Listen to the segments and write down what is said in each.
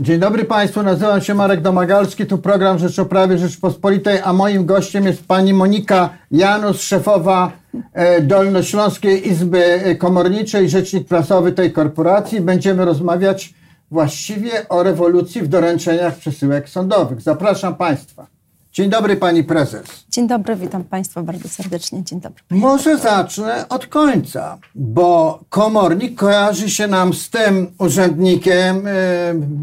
Dzień dobry Państwu, nazywam się Marek Domagalski, tu program Rzecz o Prawie Rzeczypospolitej, a moim gościem jest pani Monika Janus, szefowa e, Dolnośląskiej Izby Komorniczej, rzecznik prasowy tej korporacji. Będziemy rozmawiać właściwie o rewolucji w doręczeniach przesyłek sądowych. Zapraszam Państwa. Dzień dobry Pani Prezes. Dzień dobry, witam Państwa bardzo serdecznie. Dzień dobry. Może zacznę od końca, bo komornik kojarzy się nam z tym urzędnikiem. e,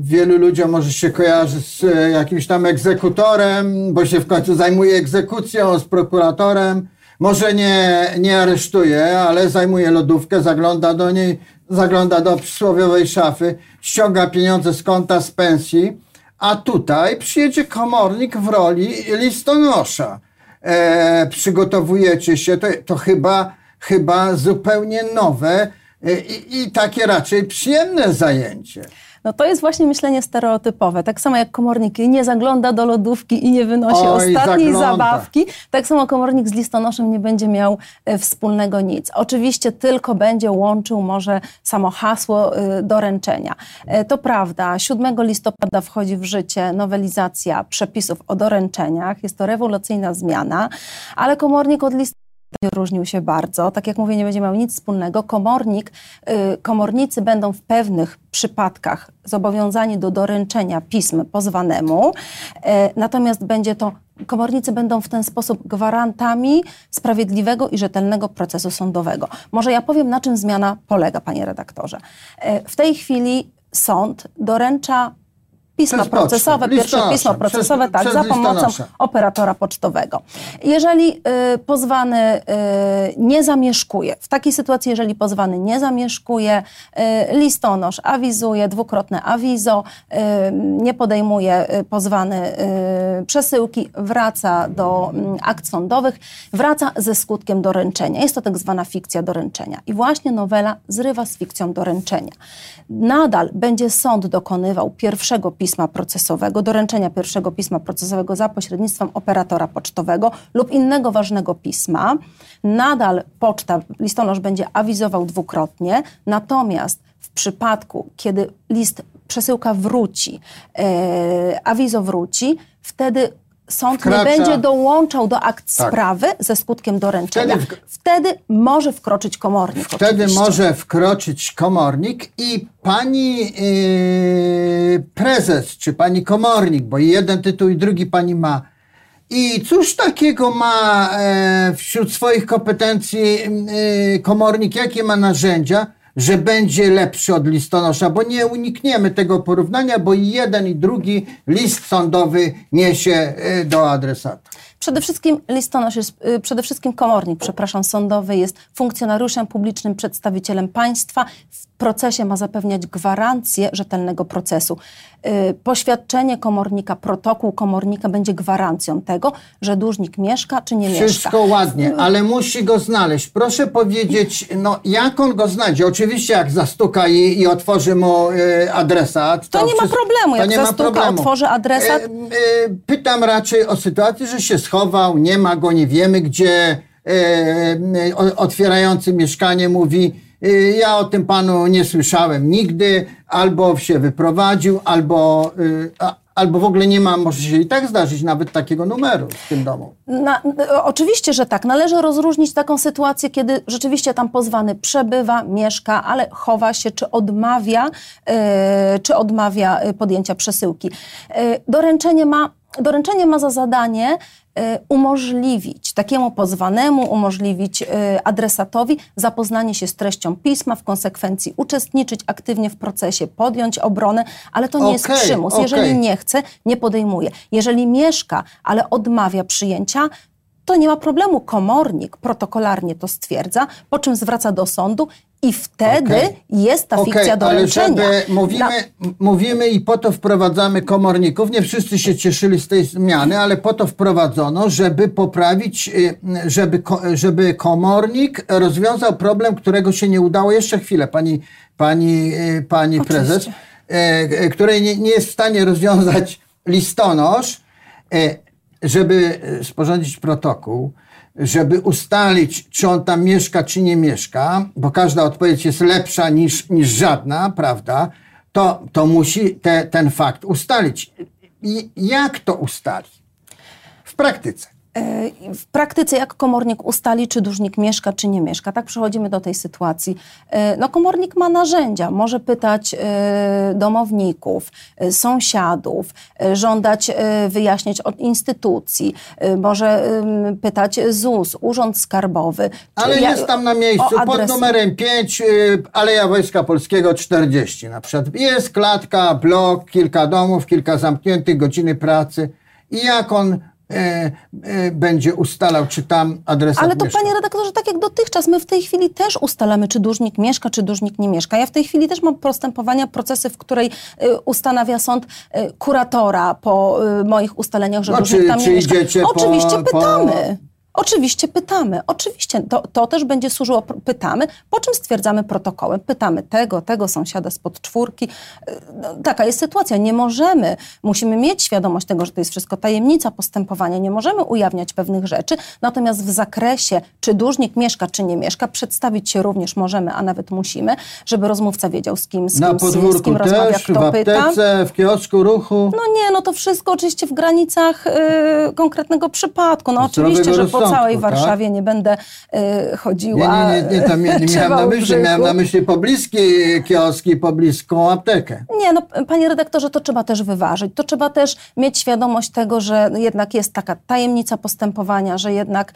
Wielu ludziom może się kojarzy z e, jakimś tam egzekutorem, bo się w końcu zajmuje egzekucją, z prokuratorem. Może nie, nie aresztuje, ale zajmuje lodówkę, zagląda do niej, zagląda do przysłowiowej szafy, ściąga pieniądze z konta, z pensji. A tutaj przyjedzie komornik w roli listonosza. E, przygotowujecie się, to, to chyba, chyba zupełnie nowe e, i, i takie raczej przyjemne zajęcie. No to jest właśnie myślenie stereotypowe. Tak samo jak komornik nie zagląda do lodówki i nie wynosi Oj, ostatniej zagląda. zabawki, tak samo komornik z listonoszem nie będzie miał e, wspólnego nic. Oczywiście tylko będzie łączył może samo hasło e, doręczenia. E, To prawda, 7 listopada wchodzi w życie nowelizacja przepisów o doręczeniach. Jest to rewolucyjna zmiana, ale komornik od listopada różnił się bardzo. Tak jak mówię, nie będzie miał nic wspólnego. Komornik, y, komornicy będą w pewnych przypadkach zobowiązani do doręczenia pism pozwanemu, e, natomiast będzie to Komornicy będą w ten sposób gwarantami sprawiedliwego i rzetelnego procesu sądowego. Może ja powiem, na czym zmiana polega, panie redaktorze. E, W tej chwili sąd doręcza pisma Przez pocztę, procesowe, pierwsze listonosza, pismo przez- procesowe, tak, przez za pomocą operatora pocztowego. Jeżeli y, pozwany y, nie zamieszkuje, w takiej sytuacji, jeżeli pozwany nie zamieszkuje, y, listonosz awizuje, dwukrotne awizo, y, nie podejmuje y, pozwany y, przesyłki, wraca do mm, akt sądowych, wraca ze skutkiem doręczenia. Jest to tak zwana fikcja doręczenia. I właśnie nowela zrywa z fikcją doręczenia. Nadal będzie sąd dokonywał pierwszego pisma procesowego, doręczenia pierwszego pisma procesowego za pośrednictwem operatora pocztowego lub innego ważnego pisma. Nadal poczta, listonosz będzie awizował dwukrotnie, natomiast w przypadku, kiedy list, przesyłka wróci, e, awizo wróci, wtedy sąd Wkracza- nie będzie dołączał do akt Tak. sprawy ze skutkiem doręczenia. Wtedy w- Wtedy może wkroczyć komornik. Wtedy oczywiście. może wkroczyć komornik i pani yy, prezes, czy pani komornik, bo jeden tytuł i drugi pani ma. I cóż takiego ma e, wśród swoich kompetencji yy, komornik, jakie ma narzędzia, że będzie lepszy od listonosza, bo nie unikniemy tego porównania, bo i jeden i drugi list sądowy niesie yy, do adresata. Przede wszystkim listonosz jest, y, przede wszystkim komornik, przepraszam, sądowy jest funkcjonariuszem publicznym, przedstawicielem państwa. W procesie ma zapewniać gwarancję rzetelnego procesu. Y, Poświadczenie komornika, protokół komornika będzie gwarancją tego, że dłużnik mieszka czy nie Wszystko mieszka. ładnie, ale musi go znaleźć. Proszę powiedzieć, no jak on go znajdzie? Oczywiście jak zastuka i, i otworzy mu e, adresat. To nie ma wszystko- problemu. to Jak nie ma zastuka, problemu. otworzy adresat. E, e, pytam raczej o sytuację, że się schował, nie ma go, nie wiemy gdzie. E, e, otwierający mieszkanie mówi, e, ja o tym panu nie słyszałem nigdy, albo się wyprowadził, albo, albo w ogóle nie ma, może się i tak zdarzyć nawet takiego numeru w tym domu. Na, oczywiście, że tak. Należy rozróżnić taką sytuację, kiedy rzeczywiście tam pozwany przebywa, mieszka, ale chowa się, czy odmawia, e, czy odmawia podjęcia przesyłki. E, doręczenie, ma, doręczenie ma za zadanie e, umożliwić takiemu pozwanemu, umożliwić e, adresatowi zapoznanie się z treścią pisma, w konsekwencji uczestniczyć aktywnie w procesie, podjąć obronę, ale to nie jest Okej, przymus. Jeżeli nie chce, nie podejmuje. Jeżeli mieszka, ale odmawia przyjęcia, to nie ma problemu. Komornik protokolarnie to stwierdza, po czym zwraca do sądu i wtedy Okej. jest ta Okej, fikcja ale doręczenia. żeby mówimy, m- mówimy i po to wprowadzamy komorników. Nie wszyscy się cieszyli z tej zmiany, ale po to wprowadzono, żeby poprawić, y, żeby, żeby komornik rozwiązał problem, którego się nie udało. Jeszcze chwilę, pani, pani, y, pani prezes, e, której nie, nie jest w stanie rozwiązać listonosz, żeby e, sporządzić protokół, żeby ustalić, czy on tam mieszka, czy nie mieszka, bo każda odpowiedź jest lepsza niż, niż żadna, prawda? to, to musi te, ten fakt ustalić. I jak to ustali? W praktyce. E, w praktyce, jak komornik ustali, czy dłużnik mieszka, czy nie mieszka, tak przechodzimy do tej sytuacji. E, no, komornik ma narzędzia, może pytać e, domowników, sąsiadów, żądać wyjaśnić od instytucji, może pytać ZUS, Urząd Skarbowy. Ale jest tam na miejscu pod numerem 5, Aleja Wojska Polskiego 40 na przykład. Jest klatka, blok, kilka domów, kilka zamkniętych, godziny pracy. I jak on E, e, będzie ustalał, czy tam adres Ale to mieszka. panie redaktorze, tak jak dotychczas, my w tej chwili też ustalamy, czy dłużnik mieszka, czy dłużnik nie mieszka. Ja w tej chwili też mam postępowania, procesy, w której y, ustanawia sąd y, kuratora po y, moich ustaleniach, że no, dłużnik czy, tam czy nie mieszka. Oczywiście po, pytamy. Po... Oczywiście pytamy, oczywiście to, to też będzie służyło, pytamy, po czym stwierdzamy protokołem. Pytamy tego, tego sąsiada spod czwórki. No, taka jest sytuacja. Nie możemy, musimy mieć świadomość tego, że to jest wszystko tajemnica postępowania, nie możemy ujawniać pewnych rzeczy, natomiast w zakresie, czy dłużnik mieszka, czy nie mieszka, przedstawić się również możemy, a nawet musimy, żeby rozmówca wiedział z kim, z kim, Na podwórku z kim też, rozmawia, kto w aptece, pyta. w kiosku ruchu. No nie, no to wszystko oczywiście w granicach y, konkretnego przypadku. No oczywiście, że po całej tak? Warszawie nie będę y, chodziła. Nie, nie, nie, nie, tam nie, nie miałem na myśli, miałem na myśli pobliskie kioski, pobliską aptekę. Nie, no panie redaktorze, to trzeba też wyważyć. To trzeba też mieć świadomość tego, że jednak jest taka tajemnica postępowania, że jednak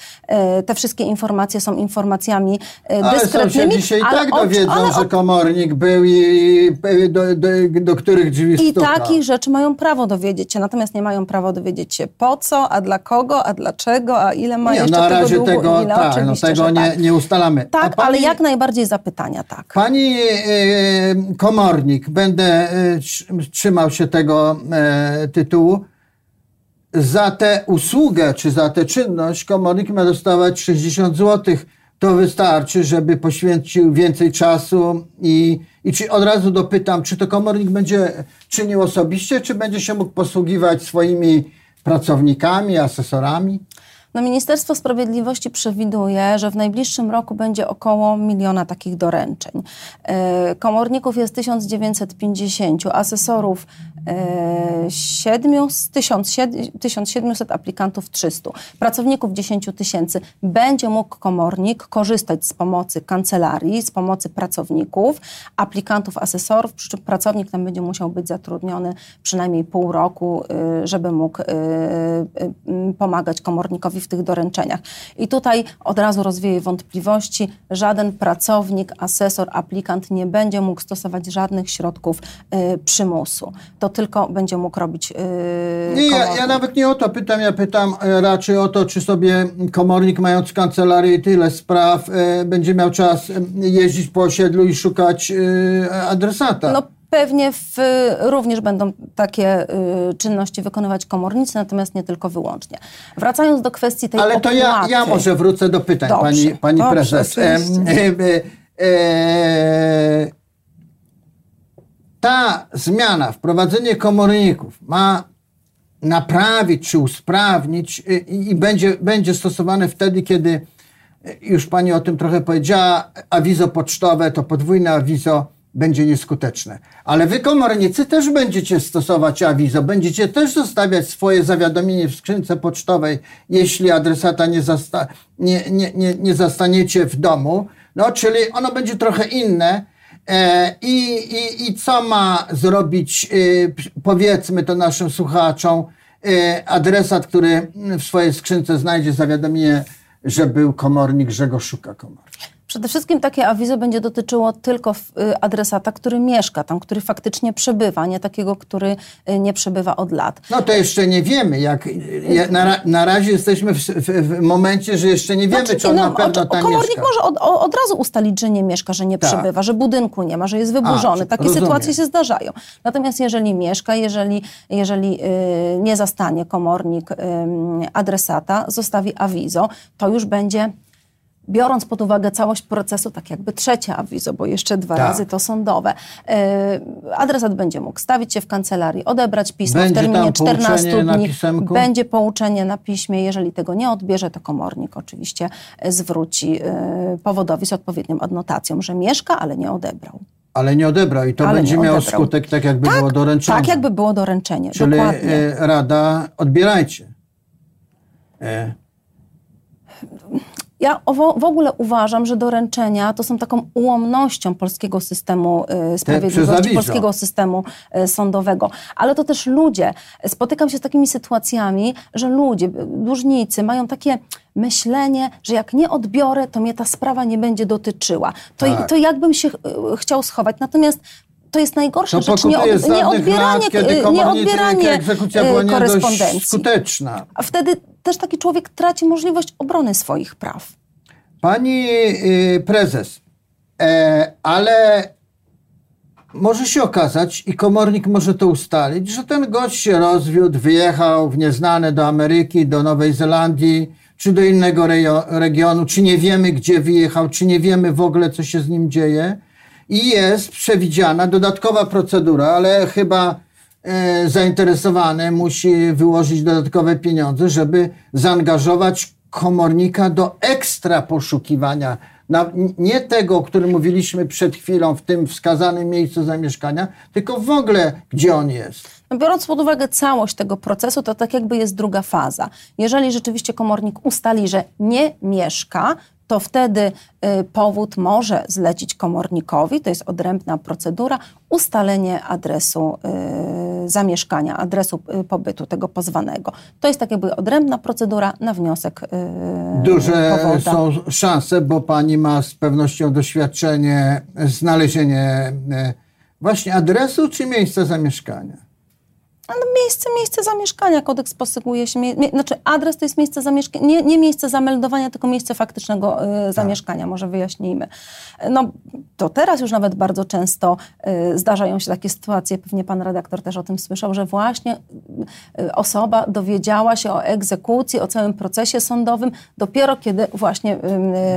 y, te wszystkie informacje są informacjami y, dyskretnymi. Ale dzisiaj tak dowiedzą, ale, że komornik był i do, do, do których drzwi I takich rzeczy mają prawo dowiedzieć się, natomiast nie mają prawa dowiedzieć się po co, a dla kogo, a dlaczego, a ile ma nie, jeszcze tego razie długu, tego, ile, tak, no tego nie, tak. nie ustalamy. Tak, pani, ale jak najbardziej zapytania, tak. Pani e, komornik, będę e, trzymał się tego e, tytułu, za tę usługę, czy za tę czynność komornik ma dostawać 60 zł. To wystarczy, żeby poświęcił więcej czasu i, i czy od razu dopytam, czy to komornik będzie czynił osobiście, czy będzie się mógł posługiwać swoimi pracownikami, asesorami? No Ministerstwo Sprawiedliwości przewiduje, że w najbliższym roku będzie około miliona takich doręczeń. E, komorników jest 1950, asesorów 7, 1700, aplikantów 300, pracowników 10 tysięcy. Będzie mógł komornik korzystać z pomocy kancelarii, z pomocy pracowników, aplikantów, asesorów, przy czym pracownik tam będzie musiał być zatrudniony przynajmniej pół roku, y, żeby mógł pomagać komornikowi w tych doręczeniach. I tutaj od razu rozwieję wątpliwości. Żaden pracownik, asesor, aplikant nie będzie mógł stosować żadnych środków przymusu. To tylko będzie mógł robić yy, Nie, ja, ja, nawet nie o to pytam, ja pytam e, raczej o to, czy sobie komornik mając w kancelarii tyle spraw, e, będzie miał czas e, jeździć po osiedlu i szukać adresata. No, Pewnie w, również będą takie y, czynności wykonywać komornicy, natomiast nie tylko wyłącznie. Wracając do kwestii tej Ale opłaty. to ja, ja może wrócę do pytań, dobrze, pani, pani dobrze, prezes. E, e, ta zmiana, wprowadzenie komorników ma naprawić czy usprawnić y, i, i będzie, będzie stosowane wtedy, kiedy y, już pani o tym trochę powiedziała, awizo pocztowe, to podwójne awizo będzie nieskuteczne. Ale wy komornicy też będziecie stosować awizo, będziecie też zostawiać swoje zawiadomienie w skrzynce pocztowej, jeśli adresata nie, zasta nie, nie, nie, nie zastaniecie w domu. No, czyli ono będzie trochę inne, E, I, i, I co ma zrobić, e, powiedzmy to naszym słuchaczom, e, adresat, który w swojej skrzynce znajdzie zawiadomienie, że był komornik, że go szuka komornik? Przede wszystkim takie awizo będzie dotyczyło tylko y, adresata, który mieszka tam, który faktycznie przebywa, nie takiego, który y, nie przebywa od lat. No to jeszcze nie wiemy. Jak, na, na razie jesteśmy w, w, w, momencie, że jeszcze nie wiemy, znaczy, czy on no, na pewno tam komornik mieszka. może od, od, razu ustalić, że nie mieszka, że nie tak. przebywa, że budynku nie ma, że jest wyburzony. A, Takie rozumiem. sytuacje się zdarzają. Natomiast jeżeli mieszka, jeżeli, jeżeli yy, nie zastanie komornik yy, adresata, zostawi awizo, to już będzie biorąc pod uwagę całość procesu, tak jakby trzecie awizo, bo jeszcze dwa tak. razy to sądowe. Yy, adresat będzie mógł stawić się w kancelarii, odebrać pismo będzie w terminie 14 dni. Będzie pouczenie na piśmie. Jeżeli tego nie odbierze, to komornik oczywiście zwróci yy, powodowi z odpowiednią adnotacją, że mieszka, ale nie odebrał. Ale nie odebrał i to Ale będzie miało skutek tak, jakby Tak, było doręczone. tak jakby było doręczenie, Czyli dokładnie. e, rada, odbierajcie. Ja w ogóle uważam, że doręczenia to są taką ułomnością polskiego systemu y, sprawiedliwości, polskiego systemu y, sądowego. Ale to też ludzie. Spotykam się z takimi sytuacjami, że ludzie, y, dłużnicy mają takie myślenie, że jak nie odbiorę, to mnie ta sprawa nie będzie dotyczyła. To, Tak. to jakbym się chciał schować. Natomiast to jest najgorsza to rzecz, nie, od, nie odbieranie, lat, nie odbieranie korespondencji. skuteczna. A wtedy też taki człowiek traci możliwość obrony swoich praw. Pani y, prezes, e, ale może się okazać i komornik może to ustalić, że ten gość się rozwiódł, wyjechał w nieznane do Ameryki, do Nowej Zelandii, czy do innego rejo- regionu, czy nie wiemy, gdzie wyjechał, czy nie wiemy w ogóle, co się z nim dzieje. I jest przewidziana dodatkowa procedura, ale chyba zainteresowany musi wyłożyć dodatkowe pieniądze, żeby zaangażować komornika do ekstra poszukiwania. Nie tego, o którym mówiliśmy przed chwilą w tym wskazanym miejscu zamieszkania, tylko w ogóle, gdzie on jest. No biorąc pod uwagę całość tego procesu, to tak jakby jest druga faza. Jeżeli rzeczywiście komornik ustali, że nie mieszka, to wtedy y, powód może zlecić komornikowi, to jest odrębna procedura, ustalenie adresu y, zamieszkania, adresu y, pobytu tego pozwanego. To jest tak jakby odrębna procedura na wniosek Duże powoda. są szanse, bo pani ma z pewnością doświadczenie, znalezienie właśnie adresu czy miejsca zamieszkania. Ale miejsce, miejsce zamieszkania, kodeks posługuje się, mie, znaczy adres to jest miejsce zamieszkania, nie, nie miejsce zameldowania, tylko miejsce faktycznego Tak. y, zamieszkania, może wyjaśnijmy. No to teraz już nawet bardzo często y, zdarzają się takie sytuacje, pewnie pan redaktor też o tym słyszał, że właśnie y, osoba dowiedziała się o egzekucji, o całym procesie sądowym dopiero kiedy właśnie y,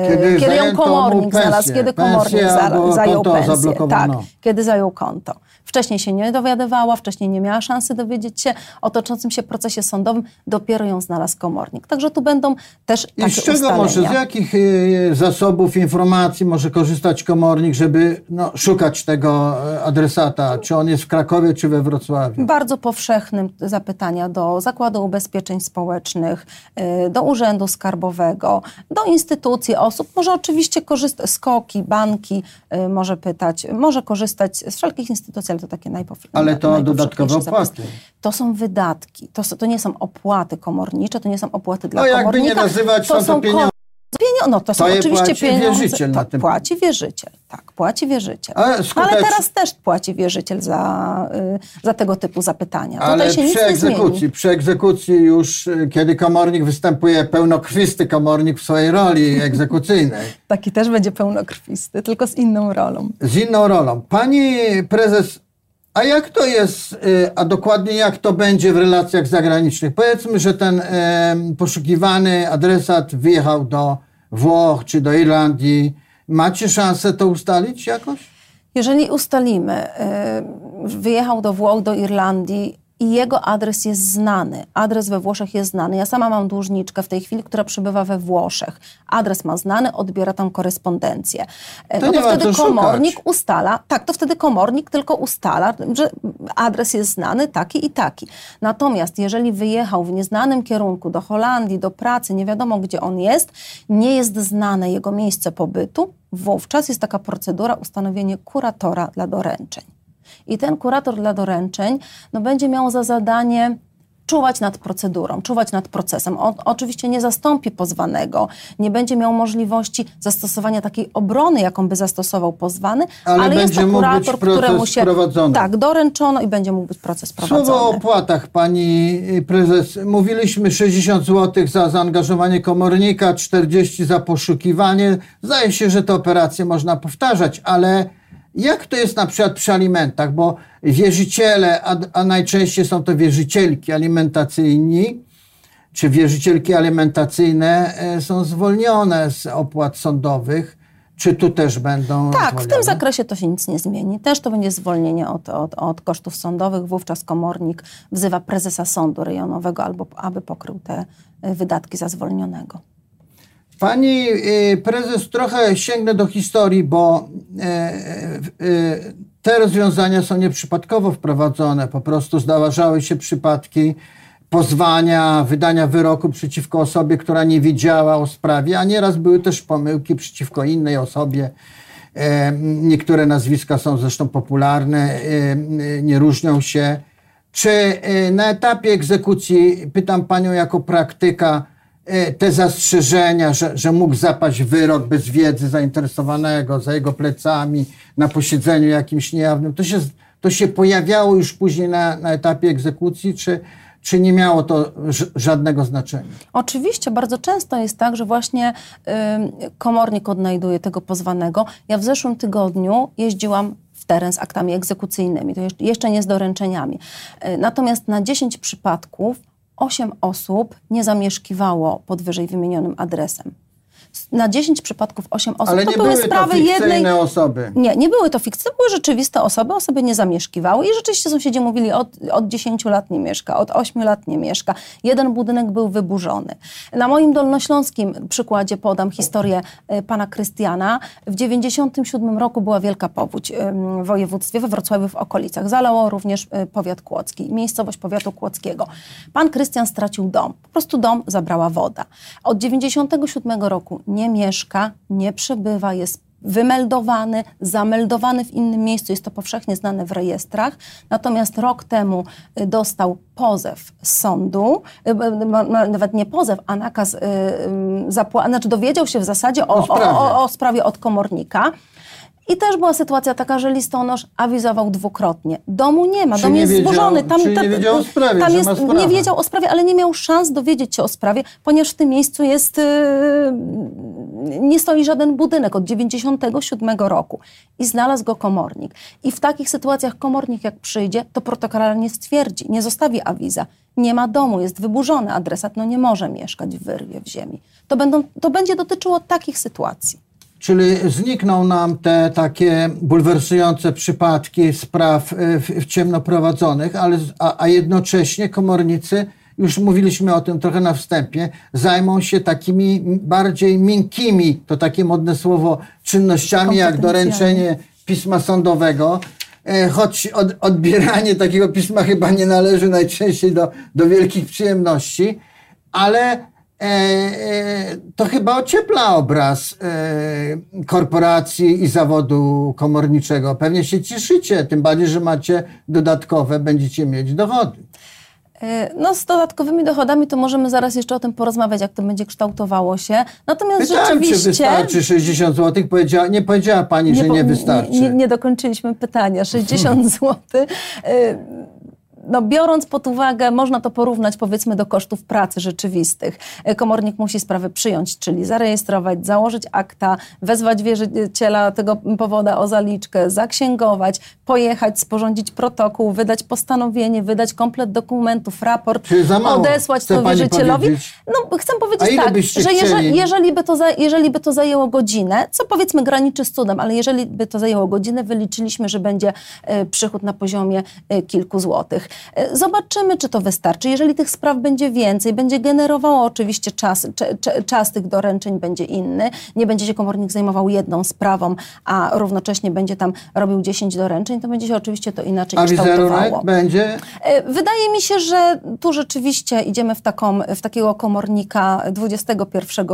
Kiedy kiedy ją komornik pensję. znalazł, kiedy komornik za, zajął pensję. Tak, kiedy zajął konto. Wcześniej się nie dowiadywała, wcześniej nie miała szansy dowiedzieć się o toczącym się procesie sądowym, dopiero ją znalazł komornik. Także tu będą też I takie z czego ustalenia. może, z jakich e, zasobów informacji może korzystać komornik, żeby no, szukać tego e, adresata? Czy on jest w Krakowie, czy we Wrocławiu? Bardzo powszechnym zapytania do Zakładu Ubezpieczeń Społecznych, y, do Urzędu Skarbowego, do instytucji osób. Może oczywiście korzystać, skoki, banki, y, może pytać, może korzystać z wszelkich instytucji, ale to takie najpowszechniejsze. Ale to dodatkowe opłaty. To są wydatki, to, to nie są opłaty komornicze, to nie są opłaty dla No jakby nie komornika. nazywać, to są to są pieniądze. Pienio- no to są To je oczywiście płaci pieniądze. wierzyciel na tak, tym. Płaci wierzyciel, tak, płaci wierzyciel. Ale No, ale teraz też płaci wierzyciel za, y, za tego typu zapytania. Ale Tutaj się nic przy egzekucji, przy egzekucji już, e, kiedy komornik występuje, pełnokrwisty komornik w swojej roli egzekucyjnej, Taki też będzie pełnokrwisty, tylko z inną rolą. z inną rolą. Pani prezes, a jak to jest, y, a dokładnie jak to będzie w relacjach zagranicznych? Powiedzmy, że ten em, poszukiwany adresat wyjechał do Włoch czy do Irlandii. Macie szansę to ustalić jakoś? Jeżeli ustalimy, y, wyjechał do Włoch, do Irlandii i jego adres jest znany, adres we Włoszech jest znany. Ja sama mam dłużniczkę w tej chwili, która przebywa we Włoszech. Adres ma znany, odbiera tam korespondencję. Y, To no to wtedy co szukać. komornik ustala, tak, to wtedy komornik tylko ustala, że adres jest znany, taki i taki. Natomiast jeżeli wyjechał w nieznanym kierunku do Holandii, do pracy, nie wiadomo gdzie on jest, nie jest znane jego miejsce pobytu, wówczas jest taka procedura ustanowienie kuratora dla doręczeń. I ten kurator dla doręczeń no, będzie miał za zadanie czuwać nad procedurą, czuwać nad procesem. On oczywiście nie zastąpi pozwanego, nie będzie miał możliwości zastosowania takiej obrony, jaką by zastosował pozwany, Ale ale, jest to kurator, któremu się prowadzony. tak doręczono i będzie mógł być proces prowadzony. Słowo o opłatach, pani prezes. Mówiliśmy 60 zł za zaangażowanie komornika, 40 za poszukiwanie. Zdaje się, że te operacje można powtarzać, ale jak to jest na przykład przy alimentach? Bo wierzyciele, a, a najczęściej są to wierzycielki alimentacyjni, czy wierzycielki alimentacyjne e, są zwolnione z opłat sądowych. Czy tu też będą Tak, w zwolnione? tym zakresie to się nic nie zmieni. Też to będzie zwolnienie od, od, od kosztów sądowych. Wówczas komornik wzywa prezesa sądu rejonowego, albo aby pokrył te y, wydatki za zwolnionego. Pani y, prezes, trochę sięgnę do historii, bo e, e, y, te rozwiązania są nieprzypadkowo wprowadzone. Po prostu zdarzały się przypadki pozwania, wydania wyroku przeciwko osobie, która nie wiedziała o sprawie, a nieraz były też pomyłki przeciwko innej osobie. E, niektóre nazwiska są zresztą popularne, nie różnią się. Czy na etapie egzekucji, pytam panią jako praktyka, E, te zastrzeżenia, że, że mógł zapaść wyrok bez wiedzy zainteresowanego, za jego plecami, na posiedzeniu jakimś niejawnym, to się, to się pojawiało już później na, na etapie egzekucji, czy, czy nie miało to żadnego znaczenia? Oczywiście, bardzo często jest tak, że właśnie y, komornik odnajduje tego pozwanego. Ja w zeszłym tygodniu jeździłam w teren z aktami egzekucyjnymi, to jeszcze nie z doręczeniami. Y, natomiast na 10 przypadków 8 osób nie zamieszkiwało pod wyżej wymienionym adresem na 10 przypadków 8 osób. Ale to nie były, były sprawy to jednej. osoby. Nie, nie były to fikcje, to były rzeczywiste osoby, osoby nie zamieszkiwały i rzeczywiście sąsiedzi mówili, od, od 10 lat nie mieszka, od 8 lat nie mieszka. Jeden budynek był wyburzony. Na moim dolnośląskim przykładzie podam historię y, pana Krystiana. W 97 roku była wielka powódź w województwie, we Wrocławiu w okolicach. Zalało również y, powiat kłodzki, miejscowość powiatu kłodzkiego. Pan Krystian stracił dom. Po prostu dom zabrała woda. Od 97 roku nie mieszka, nie przebywa, jest wymeldowany, zameldowany w innym miejscu, jest to powszechnie znane w rejestrach. Natomiast rok temu y, dostał pozew z sądu, y, y, nawet nie pozew, a nakaz, znaczy dowiedział się w zasadzie o, o, sprawie. o, o sprawie od komornika. I też była sytuacja taka, że listonosz awizował dwukrotnie. Domu nie ma, czy dom nie jest wiedział, zburzony. Tam, nie wiedział o sprawie, tam jest, nie wiedział o sprawie, ale nie miał szans dowiedzieć się o sprawie, ponieważ w tym miejscu jest, yy, nie stoi żaden budynek od 97 roku. I znalazł go komornik. I w takich sytuacjach komornik jak przyjdzie, to protokolarnie stwierdzi, nie zostawi awiza. Nie ma domu, jest wyburzony adresat, no nie może mieszkać w wyrwie w ziemi. To, będą, to będzie dotyczyło takich sytuacji. Czyli znikną nam te takie bulwersujące przypadki spraw e, w, ciemno prowadzonych, ale, a, a jednocześnie komornicy, już mówiliśmy o tym trochę na wstępie, zajmą się takimi bardziej miękkimi, to takie modne słowo, czynnościami jak doręczenie pisma sądowego, e, choć od, odbieranie takiego pisma chyba nie należy najczęściej do, do wielkich przyjemności, ale to chyba ociepla obraz e, korporacji i zawodu komorniczego. Pewnie się cieszycie, tym bardziej, że macie dodatkowe, będziecie mieć dochody. No z dodatkowymi dochodami to możemy zaraz jeszcze o tym porozmawiać, jak to będzie kształtowało się. Natomiast Pytałem, rzeczywiście... czy wystarczy 60 zł? Powiedziała, nie powiedziała Pani, nie, że nie wystarczy. Nie, nie, nie dokończyliśmy pytania. 60 zł no, biorąc pod uwagę, można to porównać powiedzmy do kosztów pracy rzeczywistych. E, komornik musi sprawę przyjąć, czyli zarejestrować, założyć akta, wezwać wierzyciela tego powoda o zaliczkę, zaksięgować, pojechać, sporządzić protokół, wydać postanowienie, wydać komplet dokumentów, raport, odesłać to wierzycielowi. No, chcę powiedzieć tak, że jeżeli, jeżeli, by to za, jeżeli by to zajęło godzinę, co powiedzmy graniczy z cudem, ale jeżeli by to zajęło godzinę, wyliczyliśmy, że będzie y, przychód na poziomie y, kilku złotych. E, zobaczymy, czy to wystarczy. Jeżeli tych spraw będzie więcej, będzie generowało oczywiście czas, czas tych doręczeń będzie inny. Nie będzie się komornik zajmował jedną sprawą, a równocześnie będzie tam robił 10 doręczeń, to będzie się oczywiście to inaczej a kształtowało. będzie? E, wydaje mi się, że tu rzeczywiście idziemy w, taką, w takiego komornika XXI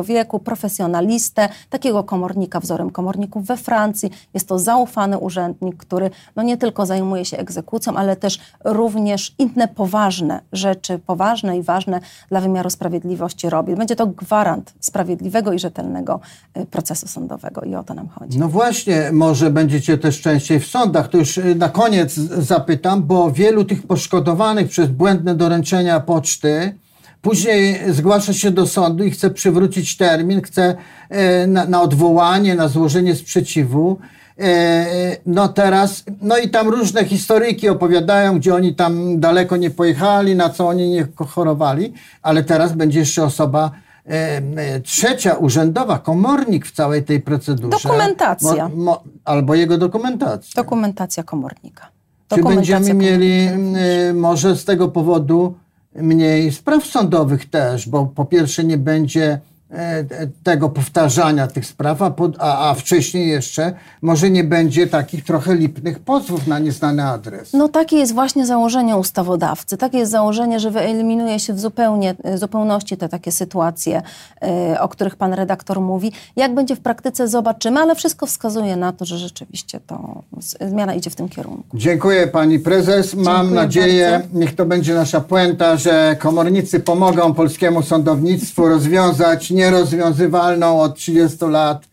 wieku, profesjonalistę, takiego komornika wzorem komorników we Francji. Jest to zaufany urzędnik, który no nie tylko zajmuje się egzekucją, ale też również również inne poważne rzeczy, poważne i ważne dla wymiaru sprawiedliwości robi. Będzie to gwarant sprawiedliwego i rzetelnego y, procesu sądowego i o to nam chodzi. No właśnie, może będziecie też częściej w sądach. To już y, na koniec zapytam, bo wielu tych poszkodowanych przez błędne doręczenia poczty, Później zgłasza się do sądu i chce przywrócić termin, chce y, na, na odwołanie, na złożenie sprzeciwu. E, no teraz, no i tam różne historyjki opowiadają, gdzie oni tam daleko nie pojechali, na co oni nie chorowali, ale teraz będzie jeszcze osoba e, e, trzecia, urzędowa, komornik w całej tej procedurze. Dokumentacja. Mo, mo, albo jego dokumentacja. Dokumentacja komornika. Czy będziemy mieli może z tego powodu mniej spraw sądowych też, bo po pierwsze nie będzie tego powtarzania tych spraw, a, pod, a, a wcześniej jeszcze może nie będzie takich trochę lipnych pozwów na nieznany adres. No takie jest właśnie założenie ustawodawcy. Takie jest założenie, że wyeliminuje się w zupełnie, w zupełności te takie sytuacje, y, o których pan redaktor mówi. Jak będzie w praktyce, zobaczymy, ale wszystko wskazuje na to, że rzeczywiście to zmiana idzie w tym kierunku. Dziękuję pani prezes. Mam Dziękuję nadzieję, bardzo. niech to będzie nasza puenta, że komornicy pomogą polskiemu sądownictwu rozwiązać nierozwiązywalną od 30 lat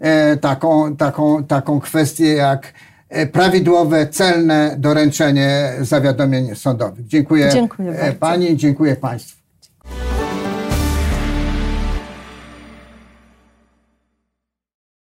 e, taką, taką, taką kwestię jak e, prawidłowe, celne doręczenie zawiadomień sądowych. Dziękuję, Dziękuję e, pani, dziękuję państwu.